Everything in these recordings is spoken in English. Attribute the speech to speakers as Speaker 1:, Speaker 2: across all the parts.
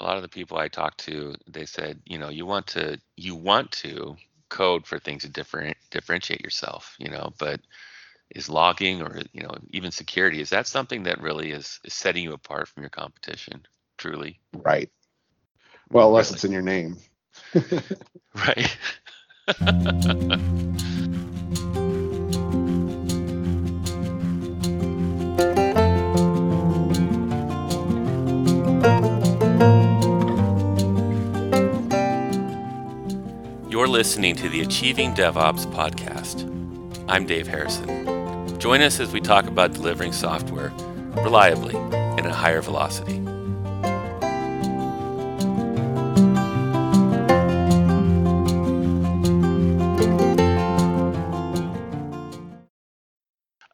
Speaker 1: a lot of the people I talked to, they said, you know, you want to you want to code for things to different differentiate yourself, you know, but is logging or you know even security is that something that really is, is setting you apart from your competition truly?
Speaker 2: Right. Well unless really? it's in your name.
Speaker 1: Right You're listening to the Achieving DevOps podcast. I'm Dave Harrison. Join us as we talk about delivering software reliably and at higher velocity.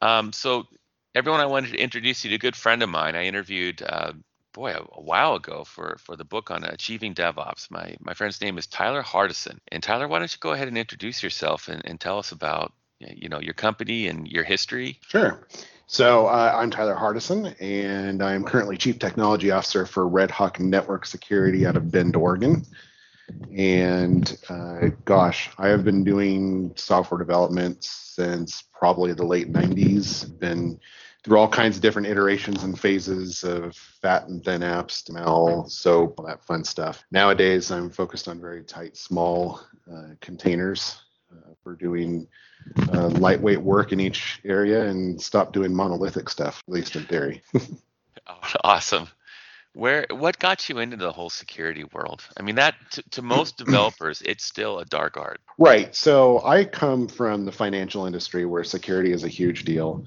Speaker 1: Um, so, everyone, I wanted to introduce you to a good friend of mine. I interviewed uh, boy, a, a, while ago for for the book on achieving DevOps. My my friend's name is Tyler Hardison. And Tyler, why don't you go ahead and introduce yourself and, and tell us about you know your company and your history?
Speaker 2: Sure. So uh, I'm Tyler Hardison, and I'm currently Chief Technology Officer for Red Hawk Network Security out of Bend, Oregon. And uh, gosh, I have been doing software development since probably the late 90s. Been through all kinds of different iterations and phases of fat and thin apps, ML, SOAP, all that fun stuff. Nowadays, I'm focused on very tight, small uh, containers uh, for doing uh, lightweight work in each area and stop doing monolithic stuff, at least in theory.
Speaker 1: awesome. Where what got you into the whole security world? I mean, that to, to most developers, it's still a dark art.
Speaker 2: Right. So I come from the financial industry where security is a huge deal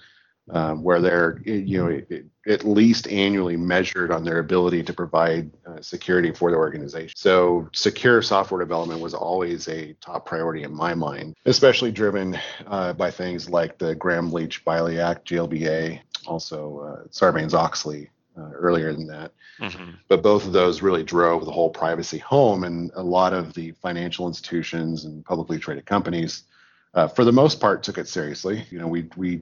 Speaker 2: um, where they're you know at least annually measured on their ability to provide uh, security for the organization. So secure software development was always a top priority in my mind, especially driven uh, by things like the Gramm-Leach Bliley Act, GLBA, also uh, Sarbanes-Oxley. Uh, earlier than that. Mm-hmm. But both of those really drove the whole privacy home, and a lot of the financial institutions and publicly traded companies, uh, for the most part, took it seriously. You know, we we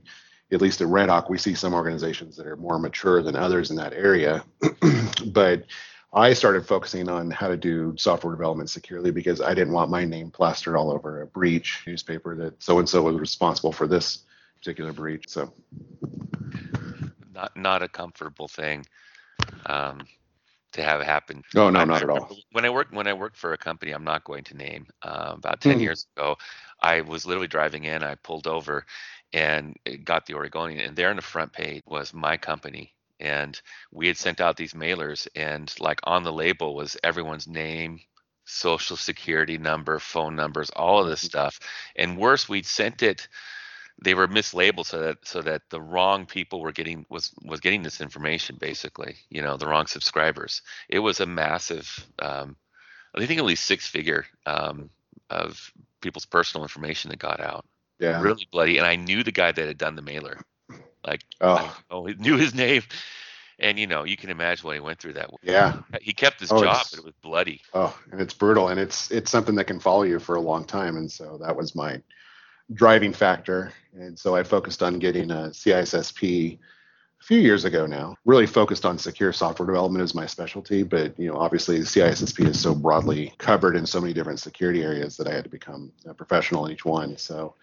Speaker 2: at least at Red Hawk, we see some organizations that are more mature than others in that area. but I started focusing on how to do software development securely because I didn't want my name plastered all over a breach newspaper that so and so was responsible for this particular breach. So,
Speaker 1: not not a comfortable thing um, to have happen.
Speaker 2: Oh no, I, not I at all.
Speaker 1: When I worked when I worked for a company, I'm not going to name. Uh, about 10 mm-hmm. years ago, I was literally driving in. I pulled over, and it got the Oregonian, and there on the front page was my company. And we had sent out these mailers, and like on the label was everyone's name, social security number, phone numbers, all of this mm-hmm. stuff. And worse, we'd sent it they were mislabeled so that so that the wrong people were getting was was getting this information basically you know the wrong subscribers it was a massive um, i think at least six figure um, of people's personal information that got out yeah. Really bloody. And I knew the guy that had done the mailer. Like, oh, he knew his name. And you know, you can imagine what he went through that.
Speaker 2: Yeah.
Speaker 1: He kept his oh, job, but it was bloody.
Speaker 2: Oh, and it's brutal, and it's it's something that can follow you for a long time. And so that was my driving factor. And so I focused on getting a CISSP a few years ago now. Really focused on secure software development as my specialty, but you know, obviously CISSP is so broadly covered in so many different security areas that I had to become a professional in each one. So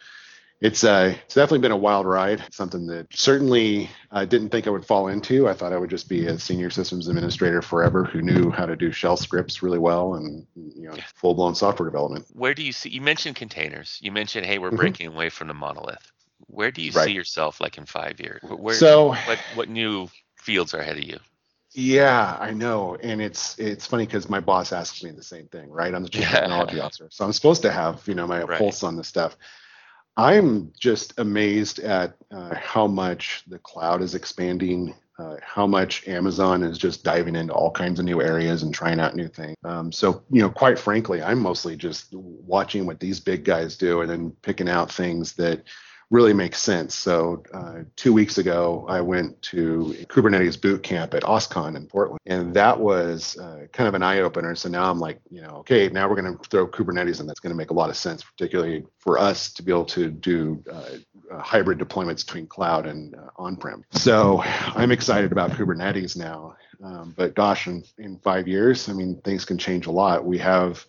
Speaker 2: it's uh, it's definitely been a wild ride. Something that certainly I didn't think I would fall into. I thought I would just be a senior systems administrator forever who knew how to do shell scripts really well and you know full blown software development.
Speaker 1: Where do you see? You mentioned containers. You mentioned hey, we're mm-hmm. breaking away from the monolith. Where do you right. see yourself like in five years? Where, so what what new fields are ahead of you?
Speaker 2: Yeah, I know, and it's it's funny because my boss asks me the same thing, right? I'm the chief yeah. technology officer, so I'm supposed to have you know my right. pulse on this stuff. I'm just amazed at uh, how much the cloud is expanding, uh, how much Amazon is just diving into all kinds of new areas and trying out new things. Um, so, you know, quite frankly, I'm mostly just watching what these big guys do and then picking out things that really makes sense. So uh, two weeks ago, I went to Kubernetes boot camp at OSCON in Portland, and that was uh, kind of an eye opener. So now I'm like, you know, okay, now we're going to throw Kubernetes, and that's going to make a lot of sense, particularly for us to be able to do uh, uh hybrid deployments between cloud and uh, on-prem. So I'm excited about Kubernetes now. Um, but gosh, in, in five years, I mean, things can change a lot. We have,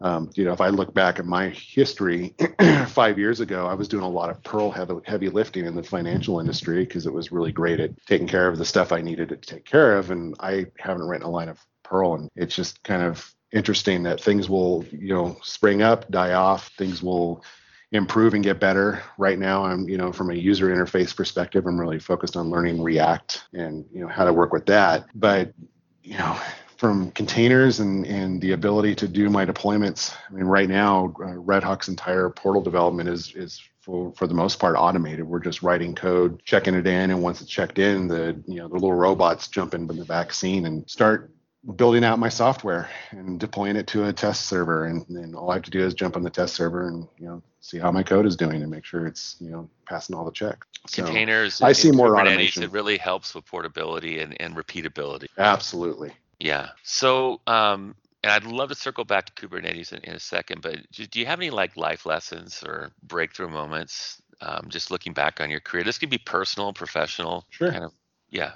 Speaker 2: um, you know, if I look back at my history, five years ago, I was doing a lot of Perl heavy, heavy lifting in the financial industry because it was really great at taking care of the stuff I needed to take care of. And I haven't written a line of Perl, and it's just kind of interesting that things will, you know, spring up, die off. Things will improve and get better. Right now, I'm, you know, from a user interface perspective, I'm really focused on learning React and, you know, how to work with that. But, you know, from containers and, and the ability to do my deployments, I mean, right now, uh, Red Hawk's entire portal development is, is for, for the most part automated. We're just writing code, checking it in, and once it's checked in, the you know the little robots jump in from the back scene and start building out my software and deploying it to a test server. And then all i have to do is jump on the test server and you know see how my code is doing and make sure it's you know passing all the checks.
Speaker 1: So containers
Speaker 2: i see more automation
Speaker 1: it really helps with portability and, and repeatability.
Speaker 2: Absolutely
Speaker 1: yeah so um and I'd love to circle back to Kubernetes in, in a second, but do you have any like life lessons or breakthrough moments? Um, just looking back on your career, this could be personal, professional,
Speaker 2: sure.
Speaker 1: kind of, yeah.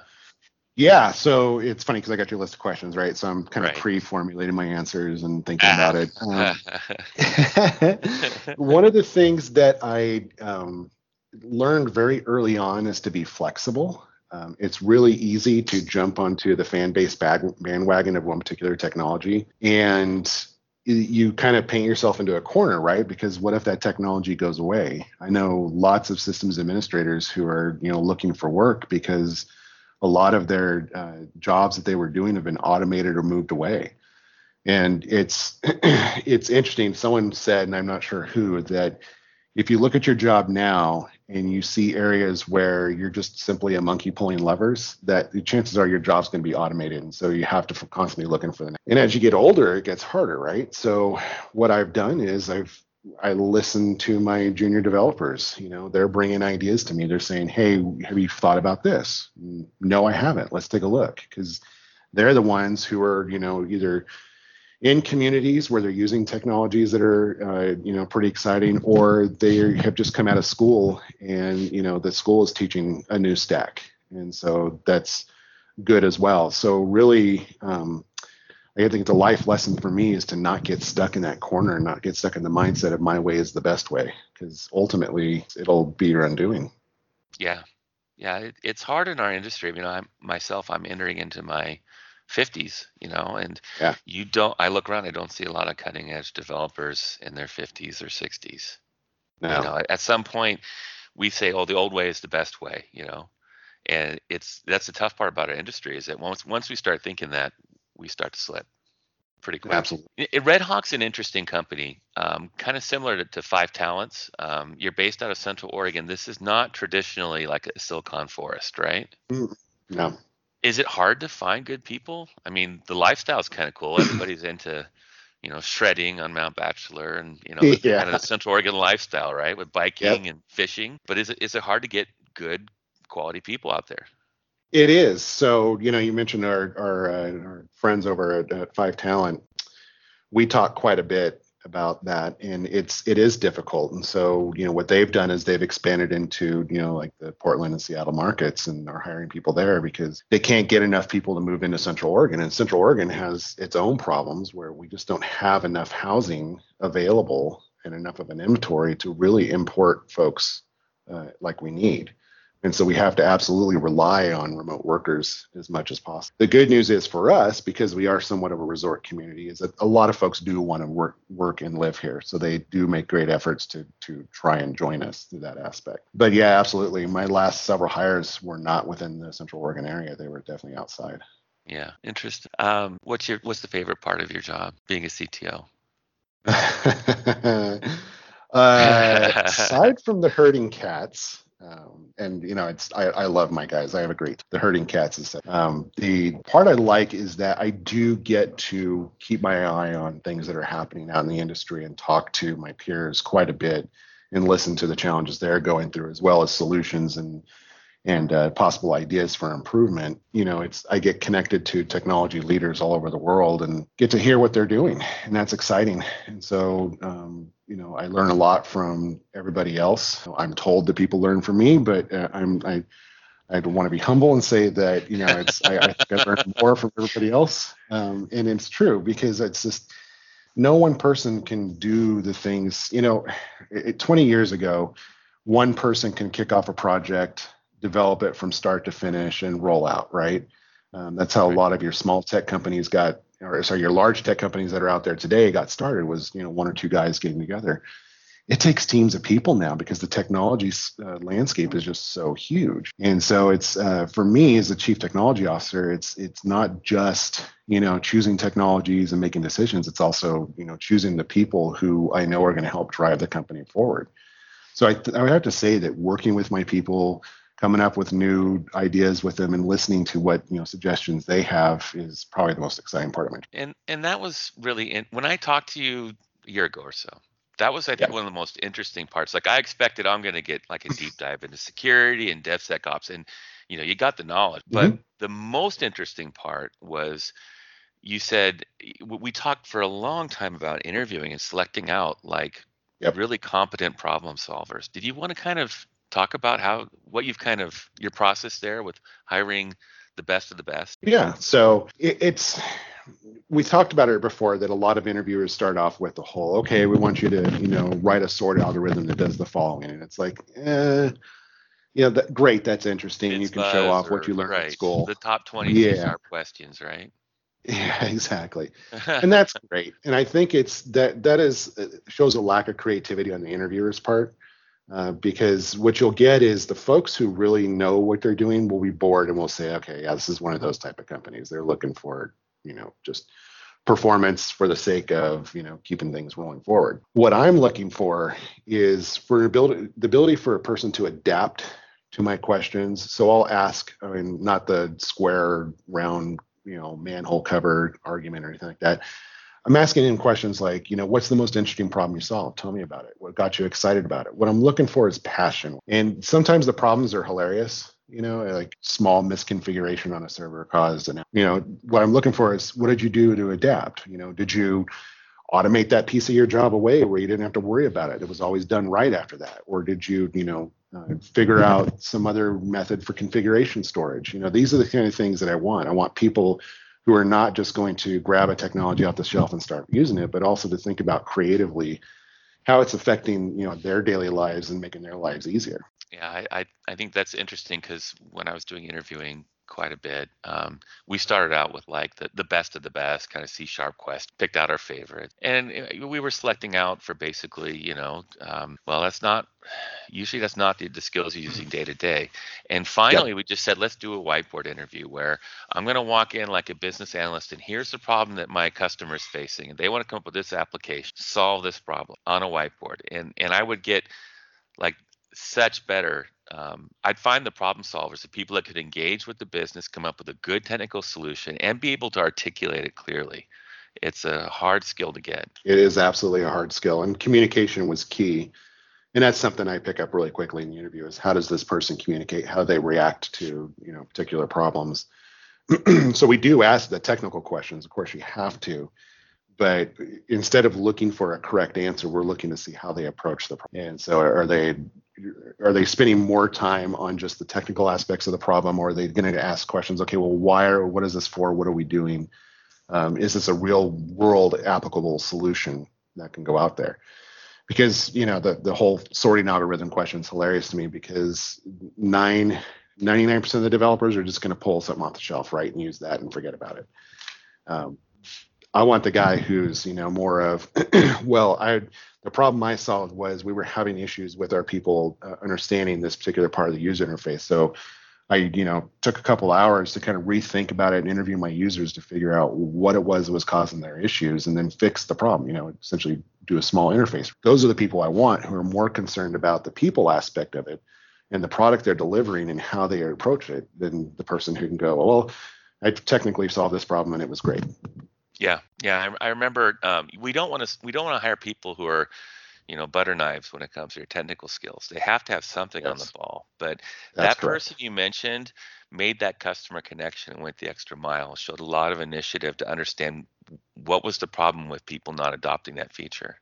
Speaker 2: Yeah, so it's funny because I got your list of questions, right? So I'm kind of right. pre-formulating my answers and thinking about it. Um, one of the things that I um, learned very early on is to be flexible. Um, it's really easy to jump onto the fan base bandwagon of one particular technology, and you kind of paint yourself into a corner, right? Because what if that technology goes away? I know lots of systems administrators who are, you know, looking for work because a lot of their uh, jobs that they were doing have been automated or moved away. And it's it's interesting. Someone said, and I'm not sure who, that if you look at your job now and you see areas where you're just simply a monkey pulling levers, that the chances are your job's going to be automated. And so you have to constantly looking for the next. And as you get older, it gets harder, right? So what I've done is I've I listen to my junior developers. You know, they're bringing ideas to me. They're saying, "Hey, have you thought about this?" No, I haven't. Let's take a look because they're the ones who are, you know, either in communities where they're using technologies that are, uh, you know, pretty exciting, or they have just come out of school and you know the school is teaching a new stack, and so that's good as well. So really. Um, I think a life lesson for me is to not get stuck in that corner and not get stuck in the mindset of my way is the best way because ultimately it'll be your undoing.
Speaker 1: Yeah, yeah, it, it's hard in our industry. You know, I'm myself, I'm entering into my 50s, you know, and
Speaker 2: yeah.
Speaker 1: you don't. I look around, I don't see a lot of cutting edge developers in their 50s or 60s.
Speaker 2: No.
Speaker 1: You know, at some point, we say, "Oh, the old way is the best way," you know, and it's that's the tough part about our industry is that once once we start thinking that, we start to slip pretty quick.
Speaker 2: Absolutely.
Speaker 1: Red Hawk's an interesting company, um, kind of similar to, to Five Talents. Um, you're based out of Central Oregon. This is not traditionally like a Silicon Forest, right?
Speaker 2: Mm, no.
Speaker 1: Is it hard to find good people? I mean, the lifestyle is kind of cool. Everybody's into, you know, shredding on Mount Bachelor and you know, yeah. kind of the Central Oregon lifestyle, right, with biking yep. and fishing. But is it is it hard to get good quality people out there?
Speaker 2: It is. So, you know, you mentioned our our, uh, our friends over at, at, Five Talent. We talk quite a bit about that, and it's it is difficult. And so, you know, what they've done is they've expanded into you know like the Portland and Seattle markets, and are hiring people there because they can't get enough people to move into Central Oregon. And Central Oregon has its own problems where we just don't have enough housing available and enough of an inventory to really import folks uh, like we need. And so we have to absolutely rely on remote workers as much as possible. The good news is for us, because we are somewhat of a resort community, is that a lot of folks do want to work work and live here. So they do make great efforts to to try and join us through that aspect. But yeah, absolutely. My last several hires were not within the Central Oregon area. They were definitely outside.
Speaker 1: Yeah, interesting. Um, what's your what's the favorite part of your job being a CTO?
Speaker 2: uh, aside from the herding cats, um, and you know, it's I, I love my guys. I have a great the herding cats is um, the part I like is that I do get to keep my eye on things that are happening out in the industry and talk to my peers quite a bit and listen to the challenges they're going through as well as solutions and and uh, possible ideas for improvement. You know, it's I get connected to technology leaders all over the world and get to hear what they're doing, and that's exciting. And so, um, you know, I learn a lot from everybody else. I'm told that people learn from me, but uh, I'm I I want to be humble and say that you know it's I, I think I learned more from everybody else, um, and it's true because it's just no one person can do the things. You know, it, 20 years ago, one person can kick off a project, develop it from start to finish, and roll out. Right. Um, that's how right. a lot of your small tech companies got, or sorry, your large tech companies that are out there today got started. Was you know one or two guys getting together it takes teams of people now because the technology uh, landscape is just so huge. And so it's uh, for me as a chief technology officer, it's it's not just you know choosing technologies and making decisions. It's also you know choosing the people who I know are going to help drive the company forward. So I, th- I would have to say that working with my people, coming up with new ideas with them, and listening to what you know suggestions they have is probably the most exciting part of my. Job.
Speaker 1: And and that was really in, when I talked to you a year ago or so that was I think yeah. one of the most interesting parts. Like I expected I'm going to get like a deep dive into security and DevSecOps, and you know you got the knowledge. But mm-hmm. the most interesting part was you said we talked for a long time about interviewing and selecting out like yep. really competent problem solvers. Did you want to kind of talk about how what you've kind of your process there with hiring the best of the best?
Speaker 2: Yeah. So it, it's we talked about it before that a lot of interviewers start off with the whole, okay, we want you to, you know, write a sort algorithm that does the following. And it's like, eh, you know, that, great, that's interesting. It's you can show off or, what you learned right. at school.
Speaker 1: The top 20 yeah. questions, right?
Speaker 2: Yeah, exactly. and that's great. And I think it's that that is uh, shows a lack of creativity on the interviewer's part. Uh, because what you'll get is the folks who really know what they're doing will be bored and will say, okay, yeah, this is one of those type of companies. They're looking for you know just performance for the sake of you know keeping things rolling forward. What i'm looking for is for ability the ability for a person to adapt to my questions. So i'll ask i mean not the square round you know manhole cover argument or anything like that i'm asking him questions like you know what's the most interesting problem you solved tell me about it what got you excited about it what i'm looking for is passion and sometimes the problems are hilarious you know, like small misconfiguration on a server caused. And, you know, what I'm looking for is what did you do to adapt? You know, did you automate that piece of your job away where you didn't have to worry about it? It was always done right after that. Or did you, you know, uh, figure out some other method for configuration storage? You know, these are the kind of things that I want. I want people who are not just going to grab a technology off the shelf and start using it, but also to think about creatively how it's affecting you know their daily lives and making their lives easier.
Speaker 1: Yeah, I I, I think that's interesting because when I was doing interviewing quite a bit, um, we started out with like the, the best of the best, kind of C sharp quest, picked out our favorite, and uh, we were selecting out for basically, you know, um, well, that's not usually that's not the, the skills you're using day to day. And finally, yep. we just said, let's do a whiteboard interview where I'm going to walk in like a business analyst, and here's the problem that my customer is facing, and they want to come up with this application, solve this problem on a whiteboard, and and I would get like such better. Um, I'd find the problem solvers, the people that could engage with the business, come up with a good technical solution, and be able to articulate it clearly. It's a hard skill to get.
Speaker 2: It is absolutely a hard skill, and communication was key. And that's something I pick up really quickly in the interview: is how does this person communicate? How do they react to you know particular problems? so we do ask the technical questions. Of course, you have to, but instead of looking for a correct answer, we're looking to see how they approach the problem. And so, are they are they spending more time on just the technical aspects of the problem, or are they going to ask questions? Okay, well, why are what is this for? What are we doing? Um, is this a real world applicable solution that can go out there? Because you know the the whole sorting algorithm question is hilarious to me because nine 99% of the developers are just going to pull something off the shelf, right, and use that and forget about it. Um, I want the guy who's you know more of well I the problem I solved was we were having issues with our people uh, understanding this particular part of the user interface. So I you know took a couple hours to kind of rethink about it and interview my users to figure out what it was that was causing their issues and then fix the problem. You know essentially do a small interface. Those are the people I want who are more concerned about the people aspect of it and the product they're delivering and how they approach it than the person who can go well I technically solved this problem and it was great.
Speaker 1: Yeah, yeah, I, I remember. Um, we don't want to we don't want to hire people who are, you know, butter knives when it comes to your technical skills. They have to have something yes. on the ball. But That's that correct. person you mentioned made that customer connection and went the extra mile. Showed a lot of initiative to understand what was the problem with people not adopting that feature.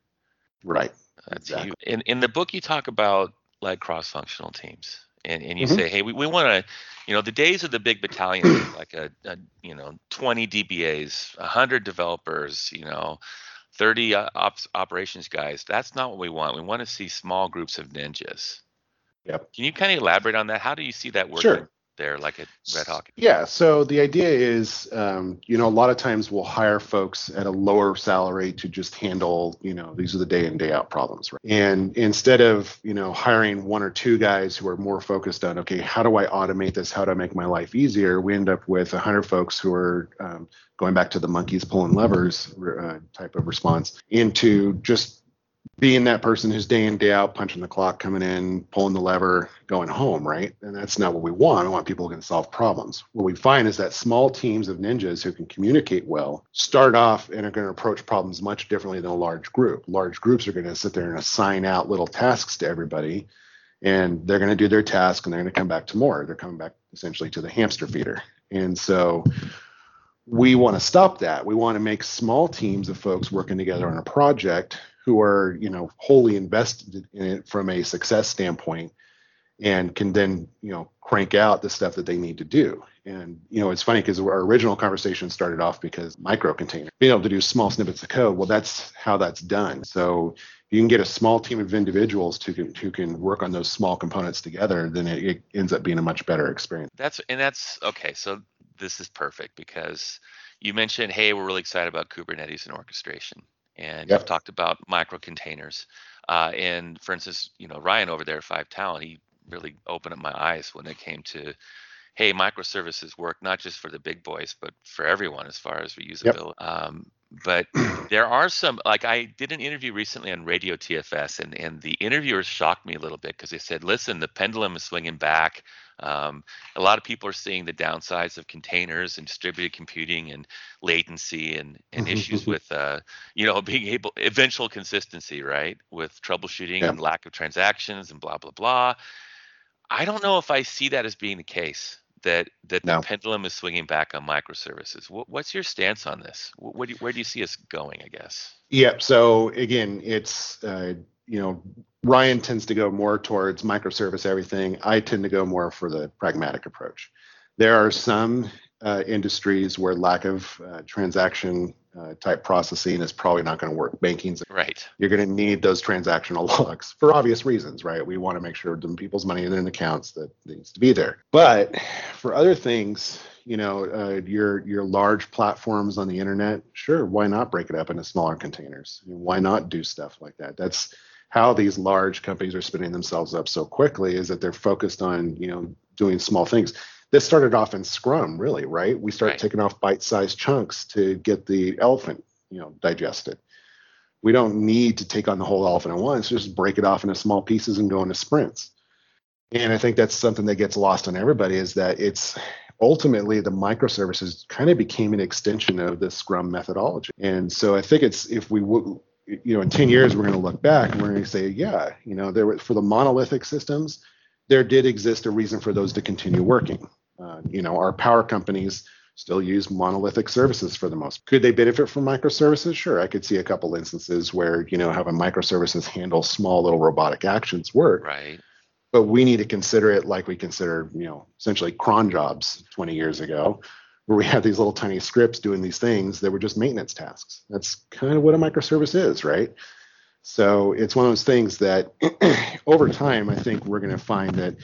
Speaker 2: Right.
Speaker 1: That's exactly. huge. In in the book, you talk about like cross-functional teams and, and you mm-hmm. say, hey, we, we want to, you know, the days of the big battalion, like a, a, you know, 20 DBAs, 100 developers, you know, 30 uh, ops, operations guys. That's not what we want. We want to see small groups of ninjas.
Speaker 2: Yep.
Speaker 1: Can you kind of elaborate on that? How do you see that working?
Speaker 2: Sure
Speaker 1: there, like at Red Hawk?
Speaker 2: Yeah. So the idea is, um, you know, a lot of times we'll hire folks at a lower salary to just handle, you know, these are the day in day out problems, right? And instead of, you know, hiring one or two guys who are more focused on, okay, how do I automate this? How do I make my life easier? We end up with a hundred folks who are um, going back to the monkeys pulling levers uh, type of response into just being that person who's day in day out punching the clock coming in pulling the lever going home right? And that's not what we want. We want people who can solve problems. What we find is that small teams of ninjas who can communicate well start off and are going to approach problems much differently than a large group. Large groups are going to sit there and assign out little tasks to everybody and they're going to do their task and they're going to come back to more. They're coming back essentially to the hamster feeder. And so we want to stop that. We want to make small teams of folks working together on a project who are you know wholly invested in it from a success standpoint and can then you know crank out the stuff that they need to do. And you know it's funny because our original conversation started off because micro container being able to do small snippets of code well that's how that's done. So you can get a small team of individuals who can who can work on those small components together then it, it ends up being a much better experience.
Speaker 1: That's and that's okay so this is perfect because you mentioned hey we're really excited about kubernetes and orchestration and yep. you've talked about micro containers. Uh, and for instance, you know Ryan over there at Five Talent, he really opened up my eyes when it came to, hey, microservices work not just for the big boys, but for everyone as far as reusability. Yep. Um, but there are some like I did an interview recently on Radio TFS, and and the interviewers shocked me a little bit because they said, listen, the pendulum is swinging back. Um, a lot of people are seeing the downsides of containers and distributed computing and latency and, and issues with, uh, you know, being able eventual consistency, right, with troubleshooting yeah. and lack of transactions and blah blah blah. I don't know if I see that as being the case that that no. the pendulum is swinging back on microservices. What, what's your stance on this? What, do you, where do you see us going? I guess.
Speaker 2: Yep. Yeah, so again, it's uh, you know Ryan tends to go more towards microservice everything. I tend to go more for the pragmatic approach. There are some uh, industries where lack of uh, transaction uh, type processing is probably not going to work. Banking's
Speaker 1: right.
Speaker 2: You're going to need those transactional logs for obvious reasons, right? We want to make sure the people's money in their accounts that needs to be there. But for other things, you know, uh, your your large platforms on the internet, sure, why not break it up into smaller containers? Why not do stuff like that? That's how these large companies are spinning themselves up so quickly is that they're focused on you know doing small things this started off in scrum really right we start right. taking off bite-sized chunks to get the elephant you know digested we don't need to take on the whole elephant at once just break it off into small pieces and go into sprints and i think that's something that gets lost on everybody is that it's ultimately the microservices kind of became an extension of the scrum methodology and so i think it's if we w- you know, in 10 years, we're going to look back and we're going to say, yeah, you know, there were for the monolithic systems, there did exist a reason for those to continue working. Uh, you know, our power companies still use monolithic services for the most. Could they benefit from microservices? Sure, I could see a couple instances where you know having microservices handle small little robotic actions work.
Speaker 1: Right.
Speaker 2: But we need to consider it like we consider, you know, essentially cron jobs 20 years ago, where we had these little tiny scripts doing these things that were just maintenance tasks. That's kind of what a microservice is, right? So it's one of those things that over time, I think we're going to find that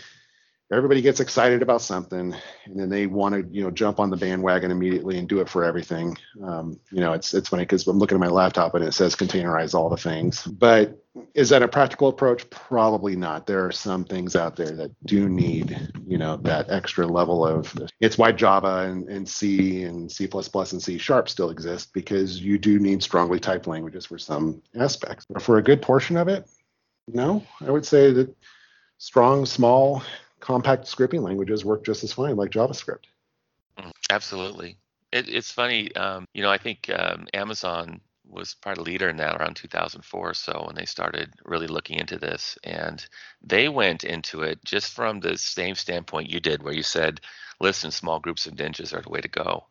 Speaker 2: everybody gets excited about something and then they want to you know jump on the bandwagon immediately and do it for everything. Um, you know it's it's funny because i'm looking at my laptop and it says containerize all the things. But is that a practical approach? Probably not. There are some things out there that do need you know that extra level of it's why java and, and c and c++ and c sharp still exist because you do need strongly typed languages for some aspects. But for a good portion of it no. I would say that strong small compact scripting languages work just as fine, like JavaScript.
Speaker 1: Mm, absolutely. It, it's funny, um, you know, I think um, Amazon was part of leader in that around 2004 or so when they started really looking into this. And they went into it just from the same standpoint you did, where you said, listen, small groups of ninjas are the way to go.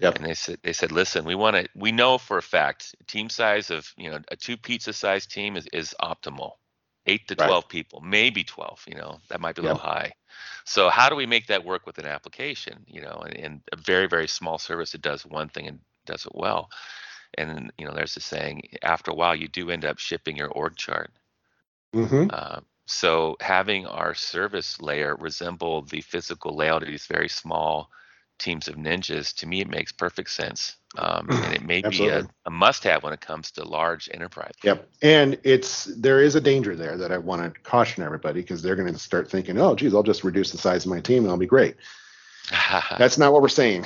Speaker 2: Yep.
Speaker 1: And they said they said, listen, we want to we know for a fact team size of you know a two pizza size team is, is optimal eight to 12 right. people, maybe 12, you know, that might be a little high. So how do we make that work with an application, you know, and, and a very, very small service that does one thing and does it well. And, you know, there's a saying, after a while, you do end up shipping your org chart. Mm-hmm. Uh, so having our service layer resemble the physical layout of these very small teams of ninjas, to me, it makes perfect sense. Um, and it may be a, a, must-have when it comes to large enterprise.
Speaker 2: Yep, and it's there is a danger there that I want to caution everybody because they're going to start thinking, "Oh, geez, I'll just reduce the size of my team and I'll be great." That's not what we're saying.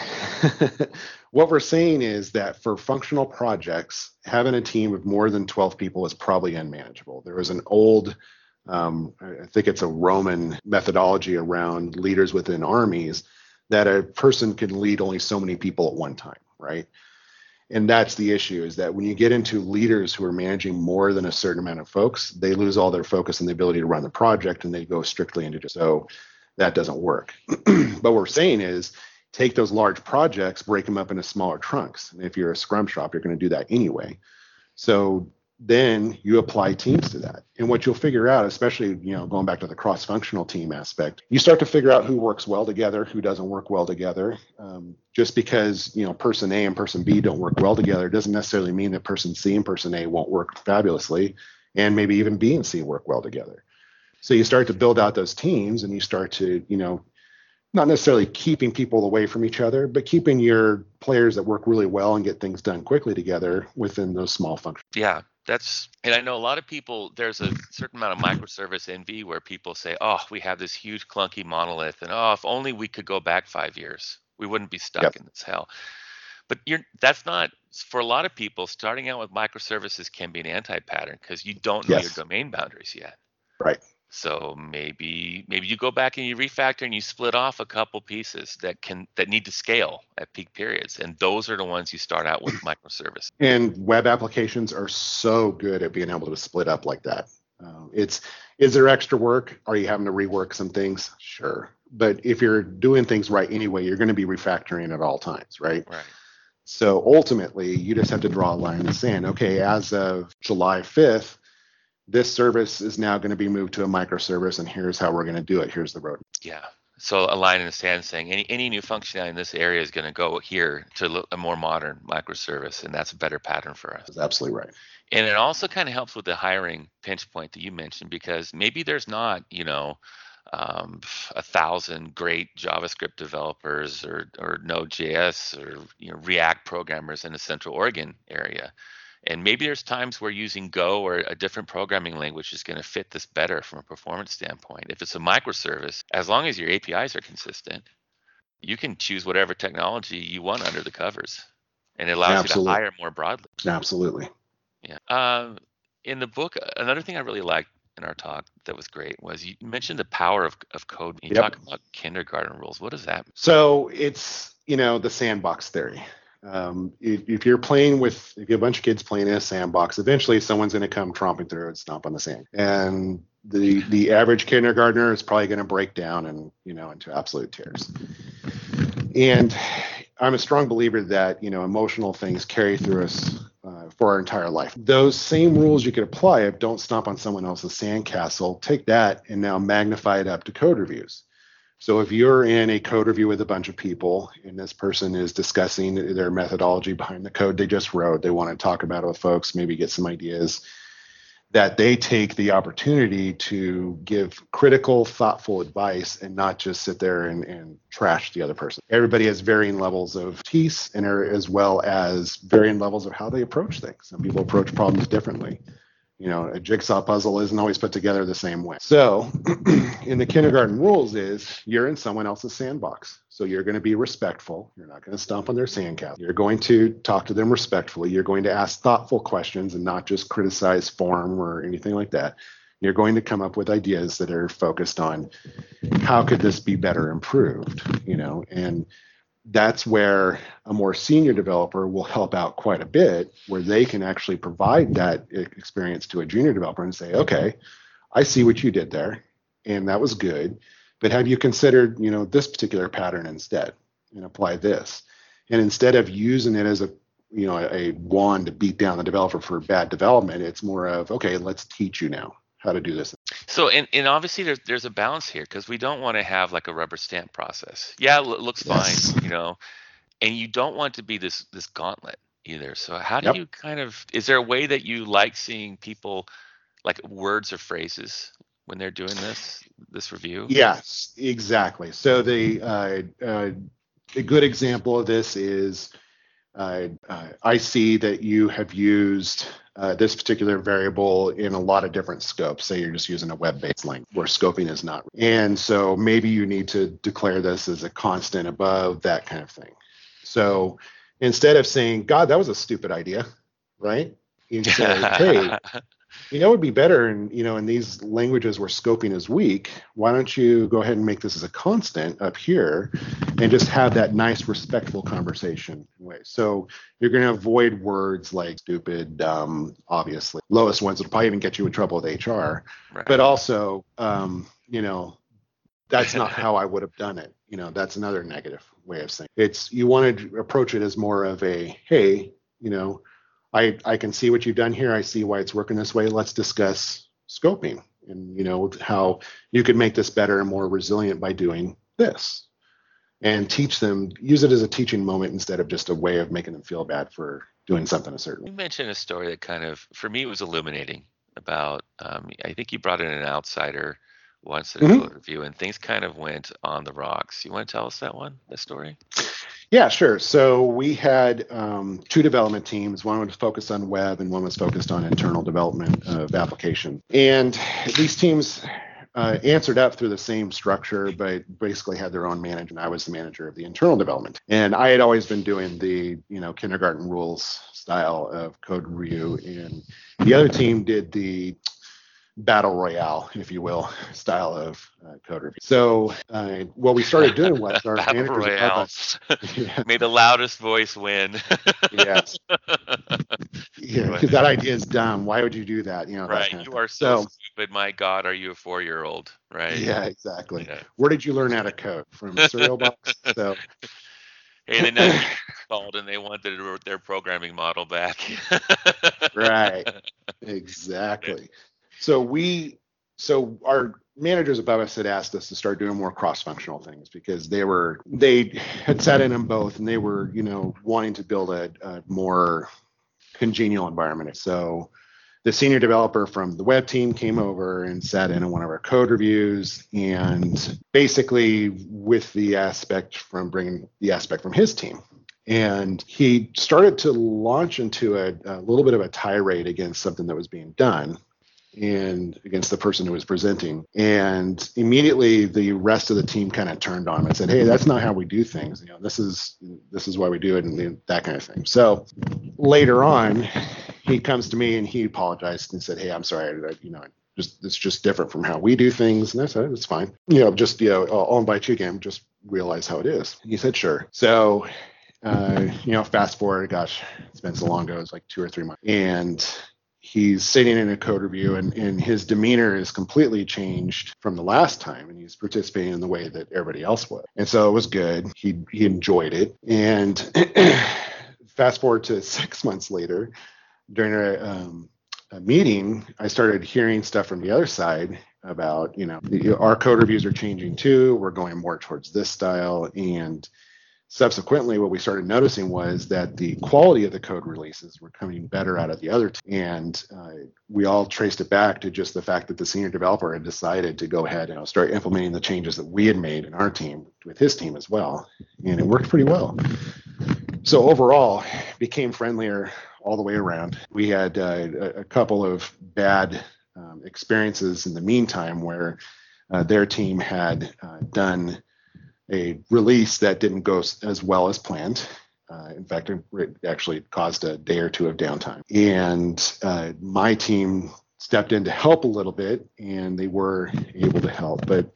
Speaker 2: what we're saying is that for functional projects, having a team of more than 12 people is probably unmanageable. There was an old um, I think it's a Roman methodology around leaders within armies that a person can lead only so many people at one time, right? And that's the issue is that when you get into leaders who are managing more than a certain amount of folks, they lose all their focus and the ability to run the project and they go strictly into just so that doesn't work. but what we're saying is take those large projects, break them up into smaller trunks. And if you're a scrum shop, you're going to do that anyway. So then you apply teams to that. And what you'll figure out, especially, you know, going back to the cross-functional team aspect, you start to figure out who works well together, who doesn't work well together. Um, just because, you know, person A and person B don't work well together doesn't necessarily mean that person C and person A won't work fabulously. And maybe even B and C work well together. So you start to build out those teams and you start to, you know, not necessarily keeping people away from each other, but keeping your players that work really well and get things done quickly together within those small functions.
Speaker 1: Yeah, that's and I know a lot of people. There's a certain amount of microservice envy where people say, "Oh, we have this huge clunky monolith, and oh, if only we could go back five years, we wouldn't be stuck yep. in this hell." But you're that's not for a lot of people. Starting out with microservices can be an anti-pattern because you don't know yes. your domain boundaries yet.
Speaker 2: Right.
Speaker 1: So maybe maybe you go back and you refactor and you split off a couple pieces that can that need to scale at peak periods, and those are the ones you start out with microservice.
Speaker 2: And web applications are so good at being able to split up like that. Uh, it's is there extra work? Are you having to rework some things? Sure, but if you're doing things right anyway, you're going to be refactoring at all times, right?
Speaker 1: Right.
Speaker 2: So ultimately, you just have to draw a line in the sand. Okay, as of July 5th, this service is now going to be moved to a microservice and here's how we're going to do it. Here's the road.
Speaker 1: Yeah. So a line in the sand saying any, any new functionality in this area is going to go here to a more modern microservice and that's a better pattern for us.
Speaker 2: That's absolutely right.
Speaker 1: And it also kind of helps with the hiring pinch point that you mentioned because maybe there's not you know um, a thousand great JavaScript developers or or Node.js or you know React programmers in the Central Oregon area. And maybe there's times where using Go or a different programming language is going to fit this better from a performance standpoint. If it's a microservice, as long as your APIs are consistent, you can choose whatever technology you want under the covers, and it allows Absolutely. you to hire more broadly.
Speaker 2: Absolutely.
Speaker 1: Yeah. Um, in the book, another thing I really liked in our talk that was great was you mentioned the power of, of code. You yep. talk about kindergarten rules. What does that mean?
Speaker 2: So it's, you know, the sandbox theory. Um, if, if, you're playing with, if you have a bunch of kids playing in a sandbox, eventually someone's going to come tromping through and stomp on the sand. And the the average kindergartner is probably going to break down and you know into absolute tears. And I'm a strong believer that you know emotional things carry through us uh, for our entire life. Those same rules you could apply if don't stomp on someone else's sandcastle. Take that and now magnify it up to code reviews. So if you're in a code review with a bunch of people and this person is discussing their methodology behind the code they just wrote, they want to talk about it with folks, maybe get some ideas, that they take the opportunity to give critical, thoughtful advice and not just sit there and, and trash the other person. Everybody has varying levels of tease and as well as varying levels of how they approach things. Some people approach problems differently you know a jigsaw puzzle isn't always put together the same way. So in the kindergarten rules is you're in someone else's sandbox. So you're going to be respectful. You're not going to stomp on their sandcastle. You're going to talk to them respectfully. You're going to ask thoughtful questions and not just criticize form or anything like that. You're going to come up with ideas that are focused on how could this be better improved you know and that's where a more senior developer will help out quite a bit where they can actually provide that experience to a junior developer and say okay i see what you did there and that was good but have you considered you know this particular pattern instead and apply this and instead of using it as a you know a wand to beat down the developer for bad development it's more of okay let's teach you now how to do this.
Speaker 1: So, and, and obviously there's there's a balance here because we don't want to have like a rubber stamp process. Yeah, it looks yes. fine, you know, and you don't want to be this this gauntlet either. So, how do yep. you kind of? Is there a way that you like seeing people like words or phrases when they're doing this this review?
Speaker 2: Yes, exactly. So the uh, uh, a good example of this is uh, uh, I see that you have used uh, this particular variable in a lot of different scopes. Say you're just using a web-based link where scoping is not. And so maybe you need to declare this as a constant above that kind of thing. So instead of saying, God, that was a stupid idea, right? You say, hey, you know, it would be better in you know in these languages where scoping is weak. Why don't you go ahead and make this as a constant up here, and just have that nice, respectful conversation way. So you're going to avoid words like stupid, dumb, obviously lowest ones that'll probably even get you in trouble with HR. Right. But also, um, you know, that's not how I would have done it. You know, that's another negative way of saying it's. You want to approach it as more of a hey, you know I, I can see what you've done here. I see why it's working this way. Let's discuss scoping and you know how you could make this better and more resilient by doing this and teach them use it as a teaching moment instead of just a way of making them feel bad for doing something a certain way.
Speaker 1: you mentioned a story that kind of for me was illuminating about um, i think you brought in an outsider once in a mm-hmm. review and things kind of went on the rocks you want to tell us that one the story
Speaker 2: yeah, sure. So we had um, two development teams. One was focused on web, and one was focused on internal development of application. And these teams uh, answered up through the same structure, but basically had their own manager. And I was the manager of the internal development. And I had always been doing the you know kindergarten rules style of code review, and the other team did the battle royale, if you will, style of uh, code review. So uh, what we started doing was our battle managers royale. Us,
Speaker 1: yeah. May the loudest voice win.
Speaker 2: yes. Yeah, because that idea is dumb. Why would you do that? You know,
Speaker 1: right. you are so, so, stupid. My God, are you a four-year-old? Right.
Speaker 2: Yeah, exactly. Yeah. Where did you learn how to code? From cereal box. So.
Speaker 1: Hey, they called and they wanted their programming model back.
Speaker 2: right. Exactly. So we, so our managers above us had asked us to start doing more cross-functional things because they were they had sat in them both and they were you know wanting to build a, a more congenial environment. So the senior developer from the web team came over and sat in on one of our code reviews and basically with the aspect from bringing the aspect from his team and he started to launch into a, a, little bit of a tirade against something that was being done and against the person who was presenting. And immediately the rest of the team kind of turned on him and said, Hey, that's not how we do things. You know, this is this is why we do it and that kind of thing. So later on, he comes to me and he apologized and said, Hey, I'm sorry, I, you know, just it's just different from how we do things. And I said, It's fine. You know, just you know, I'll, invite you again, just realize how it is. He said, Sure. So uh, you know, fast forward, gosh, it's been so long ago, it's like two or three months. And he's sitting in a code review and, and his demeanor is completely changed from the last time and he's participating in the way that everybody else would. And so it was good. He he enjoyed it. And fast forward to six months later during a, um, a meeting i started hearing stuff from the other side about you know our code reviews are changing too. We're going more towards this style. And subsequently what we started noticing was that the quality of the code releases were coming better out of the other team and uh, we all traced it back to just the fact that the senior developer had decided to go ahead and start implementing the changes that we had made in our team with his team as well. And it worked pretty well. So overall became friendlier all the way around. We had uh, a couple of bad um, experiences in the meantime where uh, their team had uh, done a release that didn't go as well as planned. Uh, in fact, it actually caused a day or two of downtime. And uh, my team stepped in to help a little bit, and they were able to help. But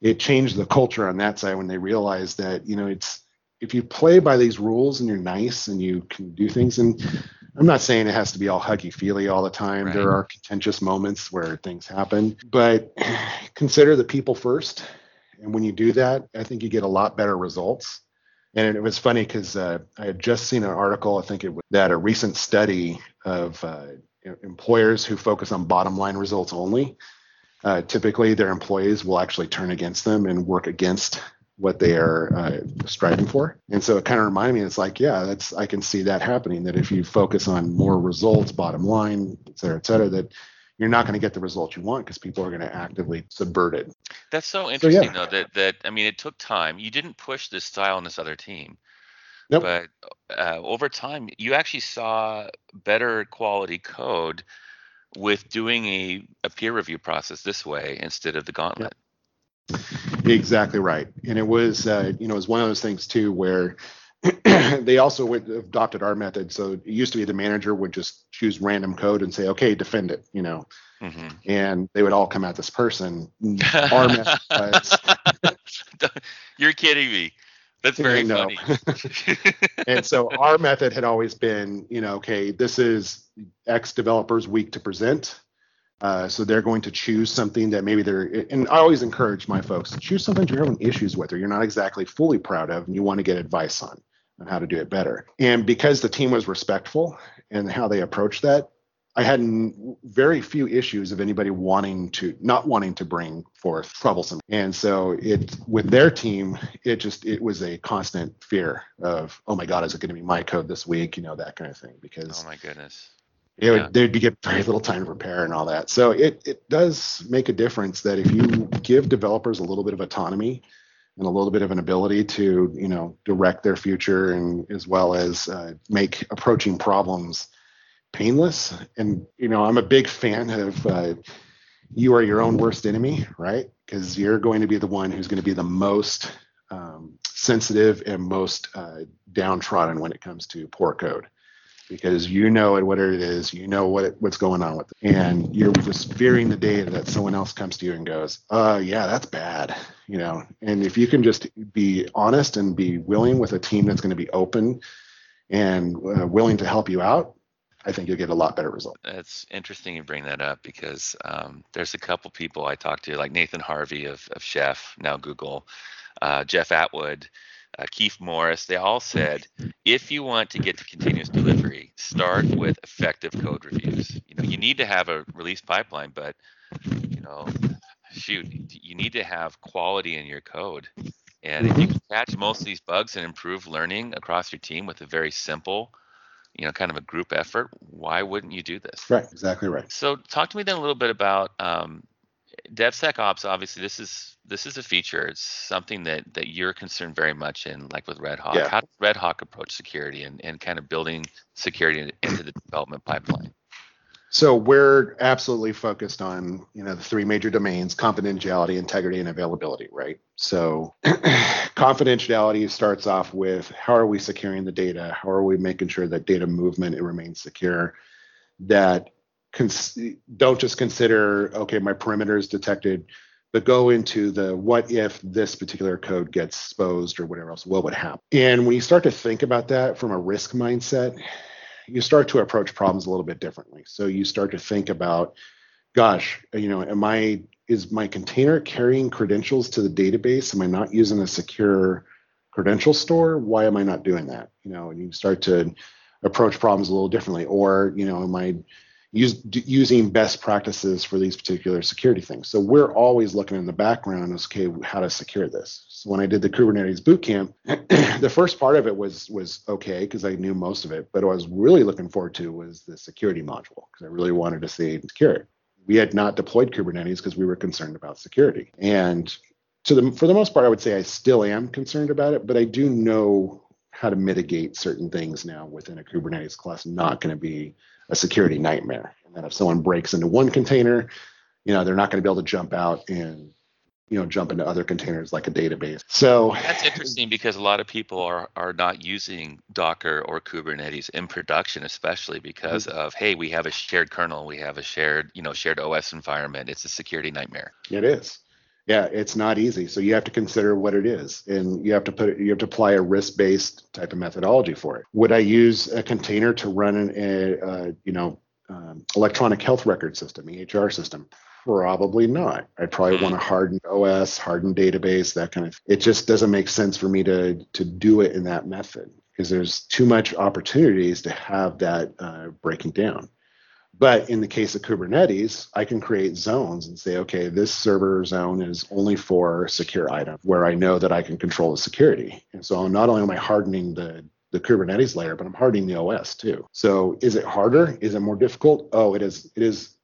Speaker 2: it changed the culture on that side when they realized that you know it's if you play by these rules and you're nice and you can do things and I'm not saying it has to be all huggy feely all the time. Right. There are contentious moments where things happen, but consider the people first and when you do that, I think you get a lot better results. And it was funny because uh, I had just seen an article, I think it was that a recent study of uh, employers who focus on bottom line results only, uh, typically their employees will actually turn against them and work against what they are uh, striving for. And so it kind of reminded me, it's like, yeah, that's I can see that happening. That if you focus on more results, bottom line, et cetera, et cetera, that you're not going to get the result you want because people are going to actively subvert it.
Speaker 1: That's so interesting, so, yeah. though. That that I mean, it took time. You didn't push this style on this other team. Nope. But uh, over time, you actually saw better quality code with doing a, a peer review process this way instead of the gauntlet.
Speaker 2: Exactly right. And it was, uh, you know, it was one of those things too where they also adopted our method. So it used to be the manager would just choose random code and say, okay, defend it, you know, mm-hmm. and they would all come at this person. Our method was,
Speaker 1: You're kidding me. That's very no.
Speaker 2: funny. and so our method had always been, you know, okay, this is X developers week to present. Uh, so they're going to choose something that maybe they're, and I always encourage my folks to choose something you're having issues with or you're not exactly fully proud of and you want to get advice on on how to do it better. And because the team was respectful and how they approached that, I had very few issues of anybody wanting to not wanting to bring forth troublesome. And so it with their team, it just it was a constant fear of, oh my God, is it going to be my code this week? You know, that kind of thing. Because
Speaker 1: oh my goodness.
Speaker 2: It would, yeah. they'd be get very little time to prepare and all that. So it it does make a difference that if you give developers a little bit of autonomy and a little bit of an ability to you know direct their future and as well as uh, make approaching problems painless. And you know, I'm a big fan of uh, you are your own worst enemy, right? Because you're going to be the one who's going to be the most um, sensitive and most uh, downtrodden when it comes to poor code. Because you know it, what it is, you know what it, what's going on with it, and you're just fearing the day that someone else comes to you and goes, "Uh, yeah, that's bad," you know. And if you can just be honest and be willing with a team that's going to be open and uh, willing to help you out, I think you'll get a lot better result.
Speaker 1: It's interesting you bring that up because um, there's a couple people I talked to, like Nathan Harvey of, of Chef, now Google, uh, Jeff Atwood, uh, Kief Morris. They all said if you want to get to continuous delivery, start with effective code reviews. You know, you need to have a release pipeline, but you know, shoot, you need to have quality in your code. And if you can catch most of these bugs and improve learning across your team with a very simple you know kind of a group effort why wouldn't you do this
Speaker 2: right exactly right
Speaker 1: so talk to me then a little bit about um, DevSecOps. Obviously, this is this is a feature. It's something that that you're concerned very much in, like with Red Hawk. Yeah. How does Red Hawk approach security and, and kind of building security into the development pipeline?
Speaker 2: So we're absolutely focused on, you know, the three major domains, confidentiality, integrity, and availability, right? So confidentiality starts off with how are we securing the data? How are we making sure that data movement it remains secure? That cons- don't just consider, okay, my perimeter is detected, but go into the what if this particular code gets exposed or whatever else, what would happen? And when you start to think about that from a risk mindset, you start to approach problems a little bit differently. So you start to think about, gosh, you know, am I is my container carrying credentials to the database? Am I not using a secure credential store? Why am I not doing that? You know, and you start to approach problems a little differently. Or, you know, am I use, using best practices for these particular security things? So we're always looking in the background as okay, how to secure this. So when I did the Kubernetes bootcamp, the first part of it was was okay because I knew most of it. But what I was really looking forward to was the security module because I really wanted to see secure. We had not deployed Kubernetes because we were concerned about security. And to the for the most part, I would say I still am concerned about it, but I do know how to mitigate certain things now within a Kubernetes cluster, Not going to be a security nightmare. And then if someone breaks into one container, you know they're not going to be able to jump out and you know jump into other containers like a database so
Speaker 1: that's interesting because a lot of people are are not using docker or kubernetes in production especially because mm-hmm. of hey we have a shared kernel we have a shared you know shared os environment it's a security nightmare
Speaker 2: it is yeah it's not easy so you have to consider what it is and you have to put it, you have to apply a risk based type of methodology for it would i use a container to run an a, uh, you know um, electronic health record system ehr system Probably not. I'd probably want a hardened OS, hardened database, that kind of. It just doesn't make sense for me to to do it in that method because there's too much opportunities to have that uh, breaking down. But in the case of Kubernetes, I can create zones and say, okay, this server zone is only for secure item where I know that I can control the security. And so not only am I hardening the the Kubernetes layer, but I'm hardening the OS too. So is it harder? Is it more difficult? Oh, it is. It is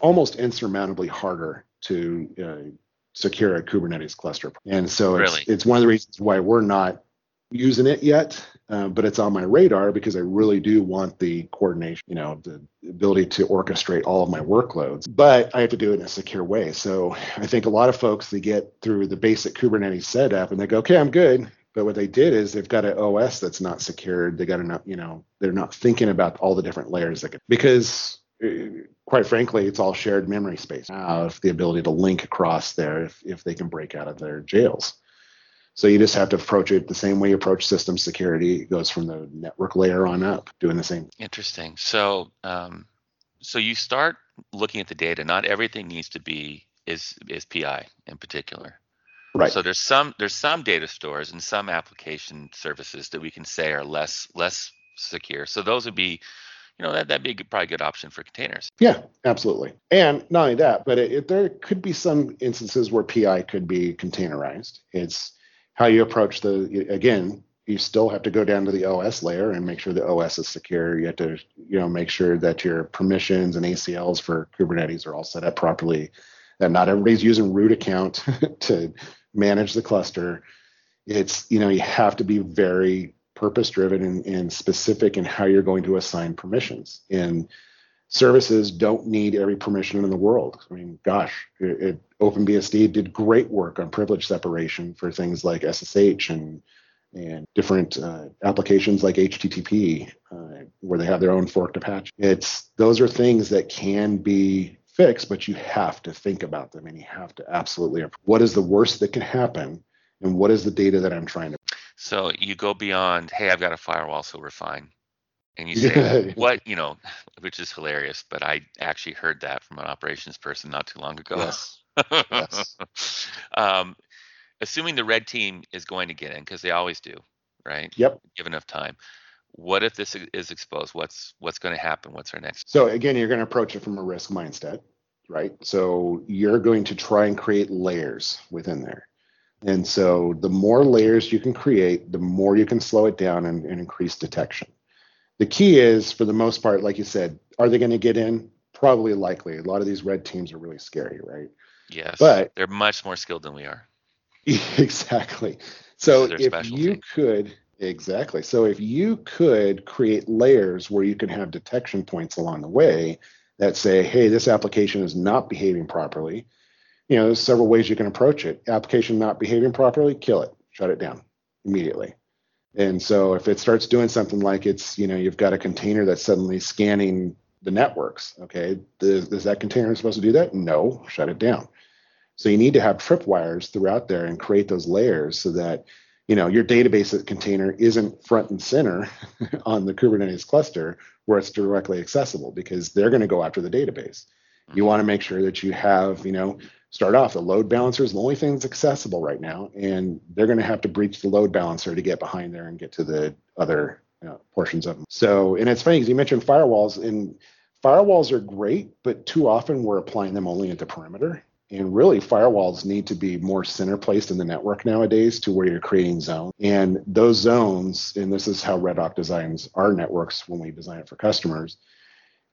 Speaker 2: almost insurmountably harder to uh, secure a Kubernetes cluster. And so it's, really? it's one of the reasons why we're not using it yet, uh, but it's on my radar because I really do want the coordination, you know, the ability to orchestrate all of my workloads. But I have to do it in a secure way. So I think a lot of folks they get through the basic Kubernetes setup and they go, okay, I'm good. But what they did is they've got an OS that's not secured. They got enough, you know, they're not thinking about all the different layers that could, because uh, quite frankly, it's all shared memory space. Now, the ability to link across there if, if they can break out of their jails. So you just have to approach it the same way you approach system security. It goes from the network layer on up, doing the same.
Speaker 1: Interesting. So, um, so you start looking at the data. Not everything needs to be is is PI in particular.
Speaker 2: Right.
Speaker 1: So there's some there's some data stores and some application services that we can say are less less secure. So those would be you know that that'd be a good, probably a good option for containers.
Speaker 2: Yeah, absolutely. And not only that, but it, it, there could be some instances where PI could be containerized. It's how you approach the again you still have to go down to the OS layer and make sure the OS is secure. You have to, you know, make sure that your permissions and ACLs for Kubernetes are all set up properly. That not everybody's using root account to manage the cluster. It's, you know, you have to be very purpose driven and, and specific in how you're going to assign permissions. And services don't need every permission in the world. I mean, gosh, it, it, OpenBSD did great work on privilege separation for things like SSH and and different uh, applications like HTTP, uh, where they have their own forked Apache. It's those are things that can be fixed, but you have to think about them and you have to absolutely. What is the worst that can happen, and what is the data that I'm trying to?
Speaker 1: So you go beyond. Hey, I've got a firewall, so we're fine and you say what? you know which is hilarious but i actually heard that from an operations person not too long ago.
Speaker 2: Yes. yes.
Speaker 1: um, assuming the red team is going to get in because they always do right?
Speaker 2: Yep.
Speaker 1: Give enough time. What if this is exposed? What's what's going to happen? What's our next
Speaker 2: so again you're going to approach it from a risk mindset right? So you're going to try and create layers within there. And so the more layers you can create the more you can slow it down and, and increase detection the key is, for the most part, like you said, are they going to get in? Probably likely. A lot of these red teams are really scary, right?
Speaker 1: Yes. But they're much more skilled than we are.
Speaker 2: Exactly. So if specialty. you could, exactly. So if you could create layers where you can have detection points along the way that say, hey, this application is not behaving properly, you know, there's several ways you can approach it. Application not behaving properly, kill it, shut it down immediately. And so if it starts doing something like it's, you know, you've got a container that's suddenly scanning the networks, okay, does, is that container supposed to do that? No, shut it down. So you need to have tripwires throughout there and create those layers so that, you know, your database container isn't front and center on the Kubernetes cluster where it's directly accessible because they're going to go after the database. You mm-hmm. want to make sure that you have, you know, start off the load balancer is the only thing that's accessible right now and they're going to have to breach the load balancer to get behind there and get to the other you know, portions of them so and it's funny because you mentioned firewalls and firewalls are great but too often we're applying them only at the perimeter. And really firewalls need to be more center placed in the network nowadays to where you're creating zones. And those zones and this is how red hawk designs our networks when we design it for customers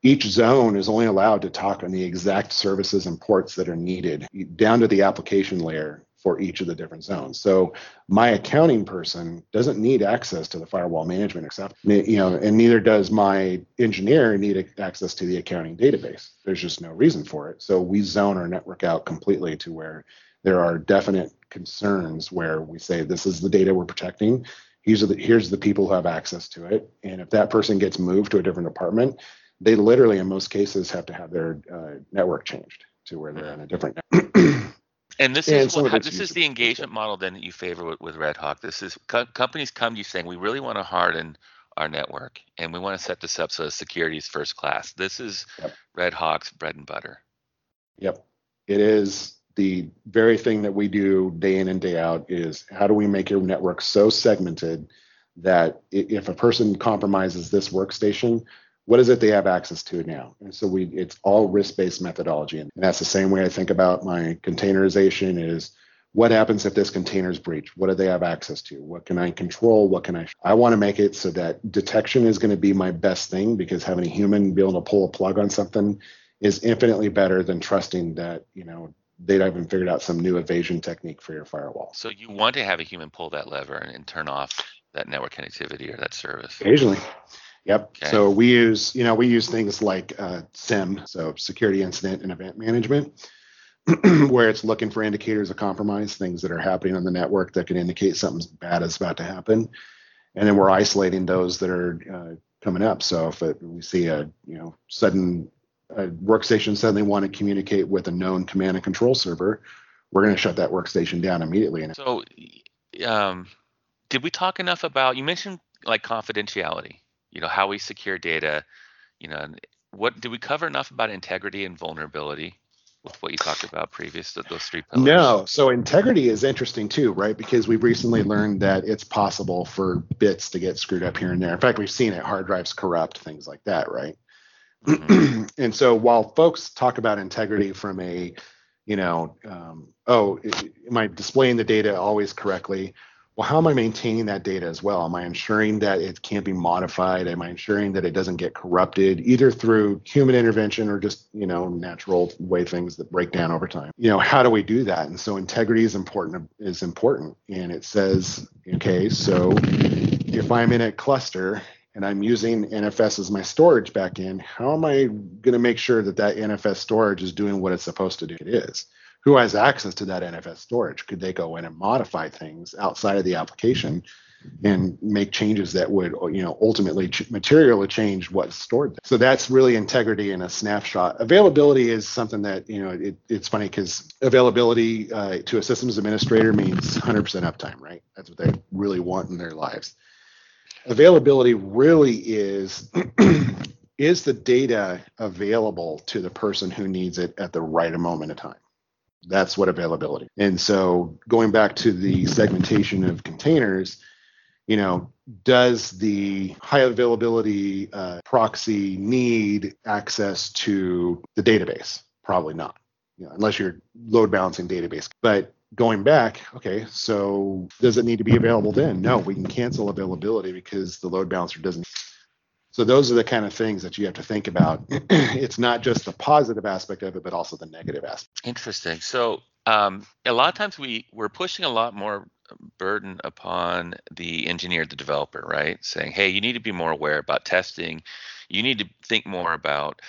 Speaker 2: each zone is only allowed to talk on the exact services and ports that are needed down to the application layer for each of the different zones. So my accounting person doesn't need access to the firewall management except you know, and neither does my engineer need access to the accounting database. There's just no reason for it. So we zone our network out completely to where there are definite concerns where we say this is the data we're protecting. Here's the here's the people who have access to it. And if that person gets moved to a different department, they literally in most cases have to have their uh, network changed to where they're on a different
Speaker 1: and this is what, this is the engagement model then that you favor with, with red hawk. This is co- companies come to you saying we really want to harden our network and we want to set this up so security is first class. This is yep. red hawk's bread and butter.
Speaker 2: Yep. It is the very thing that we do day in and day out is how do we make your network so segmented that if a person compromises this workstation what is it they have access to now? And so we it's all risk-based methodology. And that's the same way I think about my containerization is what happens if this container is breached? What do they have access to? What can I control? What can I? I want to make it so that detection is going to be my best thing because having a human be able to pull a plug on something is infinitely better than trusting that you know they'd even figured out some new evasion technique for your firewall.
Speaker 1: So you want to have a human pull that lever and, and turn off that network connectivity or that service.
Speaker 2: Occasionally. Yep. Okay. So we use, you know, we use things like uh, SIEM, so security incident and event management where it's looking for indicators of compromise, things that are happening on the network that can indicate something bad is about to happen, and then we're isolating those that are uh, coming up. So if it, we see a you know sudden a workstation suddenly want to communicate with a known command and control server, we're going to shut that workstation down immediately.
Speaker 1: So, um, did we talk enough about? You mentioned like confidentiality. You know how we secure data. You know, what do we cover enough about integrity and vulnerability? with what you talked about previous to those three pillars?
Speaker 2: No. So integrity is interesting too, right? Because we've recently learned that it's possible for bits to get screwed up here and there. In fact, we've seen it, hard drives corrupt, things like that, right? Mm-hmm. and so while folks talk about integrity from a, you know, um, oh, am I displaying the data always correctly? Well, how am I maintaining that data as well? Am I ensuring that it can't be modified? Am I ensuring that it doesn't get corrupted either through human intervention or just, you know, natural way things that break down over time? You know, how do we do that? And so integrity is important is important. And it says, okay, so if I'm in a cluster and I'm using NFS as my storage backend, how am I going to make sure that that NFS storage is doing what it's supposed to do? It is who has access to that NFS storage? Could they go in and modify things outside of the application and make changes that would, you know, ultimately ch- materially change what's stored there? So that's really integrity in a snapshot. Availability is something that, you know, it, it's funny because availability uh, to a systems administrator means 100% uptime, right? That's what they really want in their lives. Availability really is is the data available to the person who needs it at the right moment of time that's what availability. And so going back to the segmentation of containers, you know, does the high availability uh, proxy need access to the database? Probably not, you know, unless you're load balancing database. But going back, okay, so does it need to be available then? No, we can cancel availability because the load balancer doesn't so those are the kind of things that you have to think about. it's not just the positive aspect of it, but also the negative aspect.
Speaker 1: Interesting. So um, a lot of times we we're pushing a lot more burden upon the engineer, the developer, right? Saying, hey, you need to be more aware about testing. You need to think more about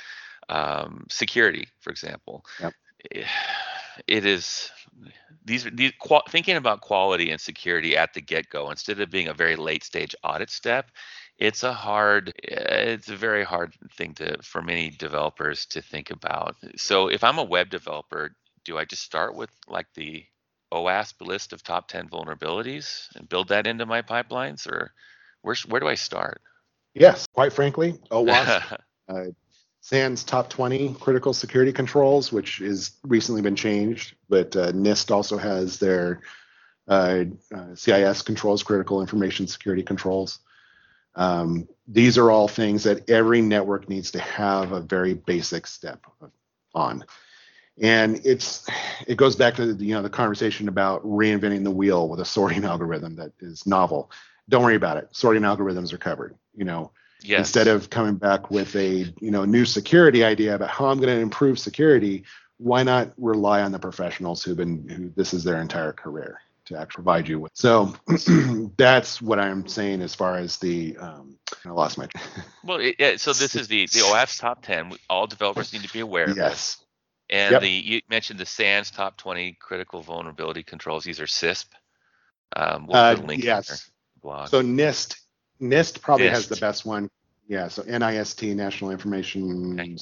Speaker 1: um, security, for example. Yep. It is these these thinking about quality and security at the get-go instead of being a very late stage audit step it's a hard it's a very hard thing to for many developers to think about. So if i'm a web developer do i just start with like the OWASP list of top 10 vulnerabilities and build that into my pipelines or where, where do i start?
Speaker 2: Yes quite frankly OWASP uh, SANS top 20 critical security controls which is recently been changed but uh, nist also has their uh, uh cis controls critical information security controls um, these are all things that every network needs to have a very basic step on. And it's it goes back to the, you know the conversation about reinventing the wheel with a sorting algorithm that is novel. Don't worry about it. Sorting algorithms are covered. You know, yes. instead of coming back with a you know new security idea about how I'm going to improve security, why not rely on the professionals who've been who this is their entire career? to actually provide you with. So that's what I'm saying as far as the. Um, I lost my.
Speaker 1: well, it, so this is the the OWASP top 10. All developers need to be aware of
Speaker 2: yes.
Speaker 1: And yep. the you mentioned the SANS top 20 critical vulnerability controls. These are CISP.
Speaker 2: Um, we'll uh, yes. Blog. So NIST NIST probably NIST. has the best one. Yeah. So NIST National Information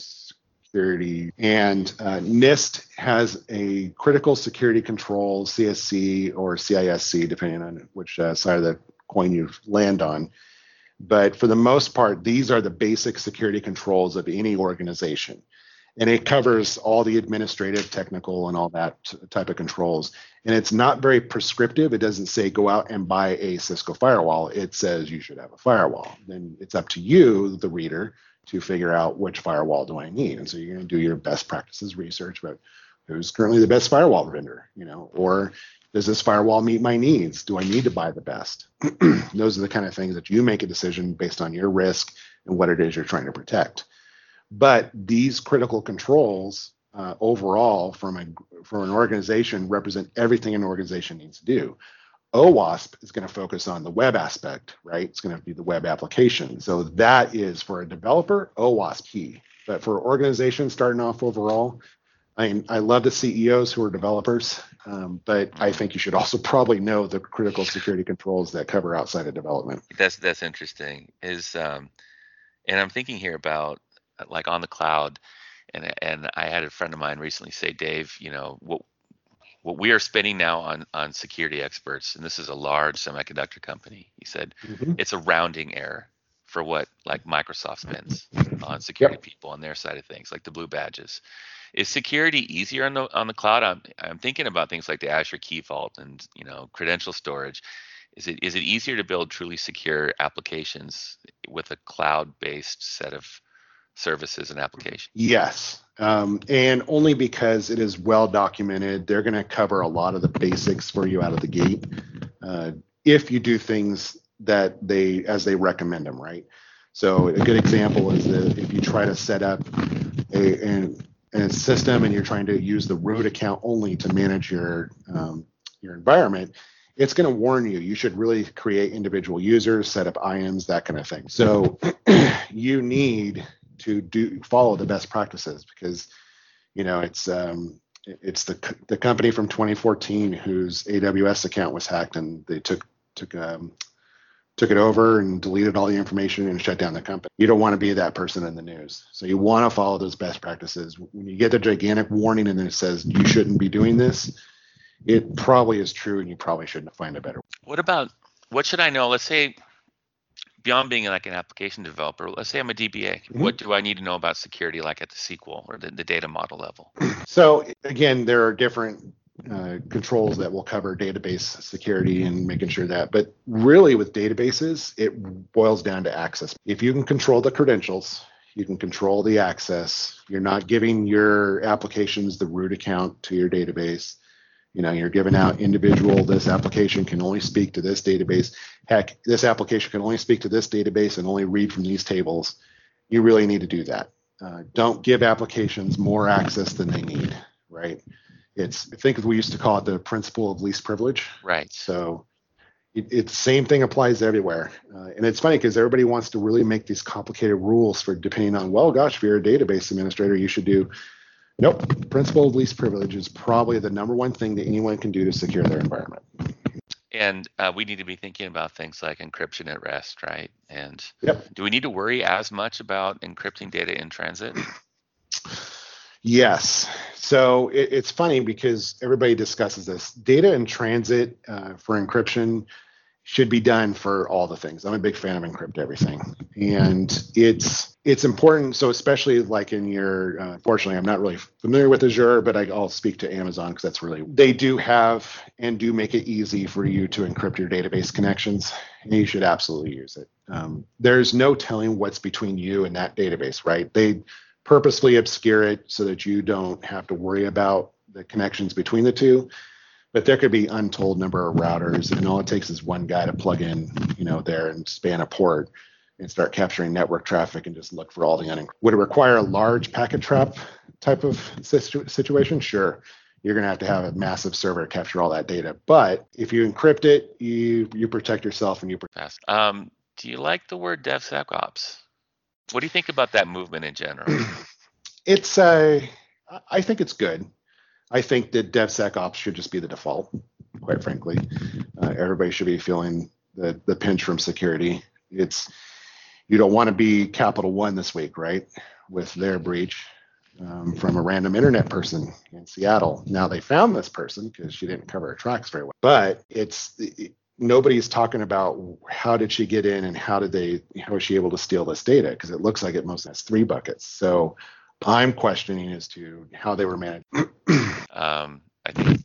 Speaker 2: security. And uh, NIST has a critical security control, CSC or CISC, depending on which uh, side of the coin you land on. But for the most part, these are the basic security controls of any organization. And it covers all the administrative, technical, and all that type of controls. And it's not very prescriptive. It doesn't say go out and buy a Cisco firewall. It says you should have a firewall. Then it's up to you, the reader, to figure out which firewall do I need. And so you're going to do your best practices research about who's currently the best firewall vendor, you know, or does this firewall meet my needs? Do I need to buy the best? Those are the kind of things that you make a decision based on your risk and what it is you're trying to protect. But these critical controls uh, overall from a from an organization represent everything an organization needs to do. OWASP is going to focus on the web aspect, right? It's going to be the web application. So that is for a developer, OWASP key. But for organizations starting off overall, I mean, I love the CEOs who are developers, um, but I think you should also probably know the critical security controls that cover outside of development.
Speaker 1: That's that's interesting. Is um, and I'm thinking here about like on the cloud, and and I had a friend of mine recently say, Dave, you know what what we are spending now on on security experts, and this is a large semiconductor company. He said mm-hmm. it's a rounding error for what like Microsoft spends on security yep. people on their side of things, like the blue badges is security easier on the on the cloud? I'm I'm thinking about things like the Azure Key Vault and you know credential storage. Is it is it easier to build truly secure applications with a cloud-based set of services and applications?
Speaker 2: Yes, um, and only because it is well documented. They're going to cover a lot of the basics for you out of the gate. Uh, if you do things that they as they recommend them, right? So a good example is that if you try to set up a, a system and you're trying to use the root account only to manage your um, your environment, it's going to warn you. You should really create individual users, set up IAMs, that kind of thing. So you need to do follow the best practices because you know it's um, it's the the company from 2014 whose AWS account was hacked and they took took um, took it over and deleted all the information and shut down the company. You don't want to be that person in the news. So you want to follow those best practices. When you get the gigantic warning and then it says you shouldn't be doing this, it probably is true and you probably shouldn't find a better.
Speaker 1: What about what should I know? Let's say beyond being like an application developer, let's say I'm a DBA. Mm-hmm. What do I need to know about security like at the SQL or the, the data model level?
Speaker 2: So again, there are different uh, controls that will cover database security and making sure that. But really, with databases, it boils down to access. If you can control the credentials, you can control the access. You're not giving your applications the root account to your database. You know, you're giving out individual, this application can only speak to this database. Heck, this application can only speak to this database and only read from these tables. You really need to do that. Uh, don't give applications more access than they need, right? it's I think we used to call it the principle of least privilege.
Speaker 1: Right.
Speaker 2: So it, it's the same thing applies everywhere, uh, and it's funny because everybody wants to really make these complicated rules for depending on well, gosh, if you're a database administrator, you should do. Nope. Principle of least privilege is probably the number one thing that anyone can do to secure their environment.
Speaker 1: And uh, we need to be thinking about things like encryption at rest, right? And
Speaker 2: yep.
Speaker 1: do we need to worry as much about encrypting data in transit?
Speaker 2: Yes. So it, it's funny because everybody discusses this. Data in transit uh, for encryption should be done for all the things. I'm a big fan of encrypt everything, and it's it's important. So especially like in your, uh, fortunately, I'm not really familiar with Azure, but I, will speak to Amazon because that's really they do have and do make it easy for you to encrypt your database connections, and you should absolutely use it. Um, there's no telling what's between you and that database, right? They purposely obscure it so that you don't have to worry about the connections between the two. But there could be untold number of routers, and all it takes is one guy to plug in, you know, there and span a port and start capturing network traffic and just look for all the un. Would it require a large packet trap type of situ- situation? Sure. You're going to have to have a massive server to capture all that data. But if you encrypt it, you you protect yourself and you
Speaker 1: protect. Um, do you like the word DevSecOps? What do you think about that movement in general?
Speaker 2: it's uh, I think it's good. I think that DevSecOps should just be the default. Quite frankly, uh, everybody should be feeling the the pinch from security. It's you don't want to be Capital One this week, right? With their breach um, from a random internet person in Seattle. Now they found this person because she didn't cover her tracks very well, but it's nobody's talking about how did she get in and how did they how was she able to steal this data because it looks like it most has three buckets so I'm questioning as to how they were managed.
Speaker 1: Um, I think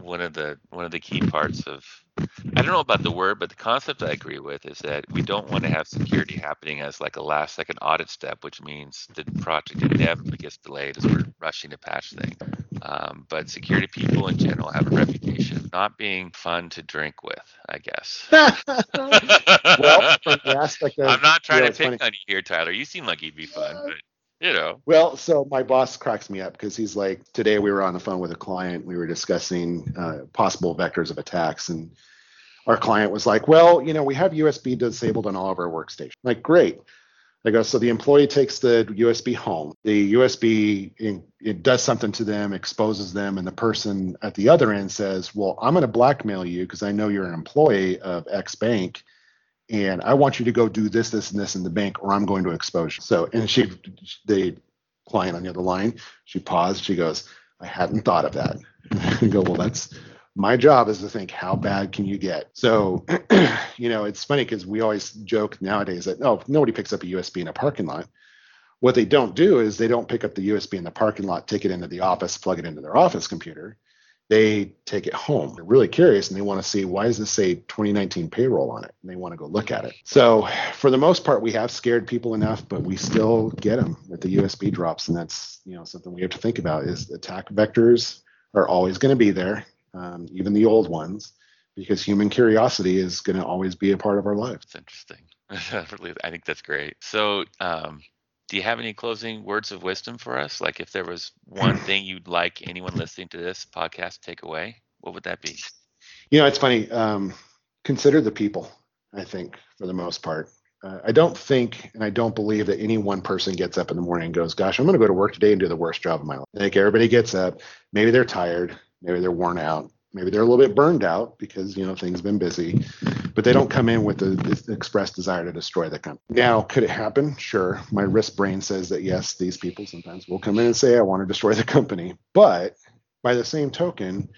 Speaker 1: one of the one of the key parts of I don't know about the word, but the concept I agree with is that we don't want to have security happening as like a last second audit step, which means the project inevitably gets delayed as we're rushing to patch things. Um, but security people in general have a reputation of not being fun to drink with, I guess. well, from the aspect of, I'm not trying you know, to pick funny. on you here, Tyler. You seem like you'd be fun, but you know.
Speaker 2: Well, so my boss cracks me up because he's like, today we were on the phone with a client. We were discussing uh, possible vectors of attacks, and our client was like, "Well, you know, we have USB disabled on all of our workstations." I'm like, great. I go, so the employee takes the USB home. The USB it, it does something to them, exposes them, and the person at the other end says, "Well, I'm going to blackmail you because I know you're an employee of X bank." And I want you to go do this, this, and this in the bank, or I'm going to expose you. So, and she, the client on the other line, she paused. She goes, I hadn't thought of that. I go, well, that's my job is to think how bad can you get. So, you know, it's funny because we always joke nowadays that oh, nobody picks up a USB in a parking lot. What they don't do is they don't pick up the USB in the parking lot, take it into the office, plug it into their office computer they take it home. They're really curious and they want to see why does this say 2019 payroll on it? And they want to go look at it. So for the most part, we have scared people enough, but we still get them with the USB drops, and that's you know something we have to think about. Is attack vectors are always going to be there, um, even the old ones, because human curiosity is going to always be a part of our life.
Speaker 1: That's interesting. I think that's great. So um, do you have any closing words of wisdom for us? Like if there was one thing you'd like anyone listening to this podcast to take away, what would that be?
Speaker 2: You know, it's funny. Um, consider the people, I think, for the most part. Uh, I don't think and I don't believe that any one person gets up in the morning and goes, Gosh, I'm going to go to work today and do the worst job of my life. Like, everybody gets up. Maybe they're tired. Maybe they're worn out maybe they're a little bit burned out because you know things have been busy but they don't come in with the, express desire to destroy the company. Now could it happen? Sure. My risk brain says that yes these people sometimes will come in and say i want to destroy the company. But by the same token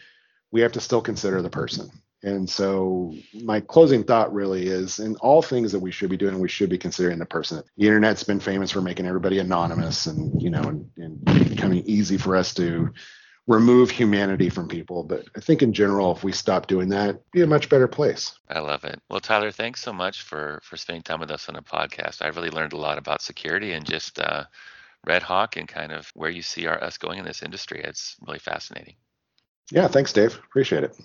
Speaker 2: we have to still consider the person. And so my closing thought really is in all things that we should be doing, we should be considering the person. The internet's been famous for making everybody anonymous and, you know, and, and becoming easy for us to remove humanity from people. But I think in general, if we stop doing that, be a much better place.
Speaker 1: I love it. Well, Tyler, thanks so much for for spending time with us on a podcast. I really learned a lot about security and just uh, Red Hawk and kind of where you see our us going in this industry. It's really fascinating.
Speaker 2: Yeah, thanks, Dave. Appreciate it.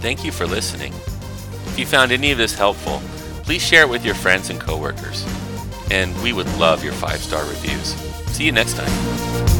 Speaker 1: Thank you for listening. If you found any of this helpful, please share it with your friends and coworkers and we would love your five star reviews. See you next time.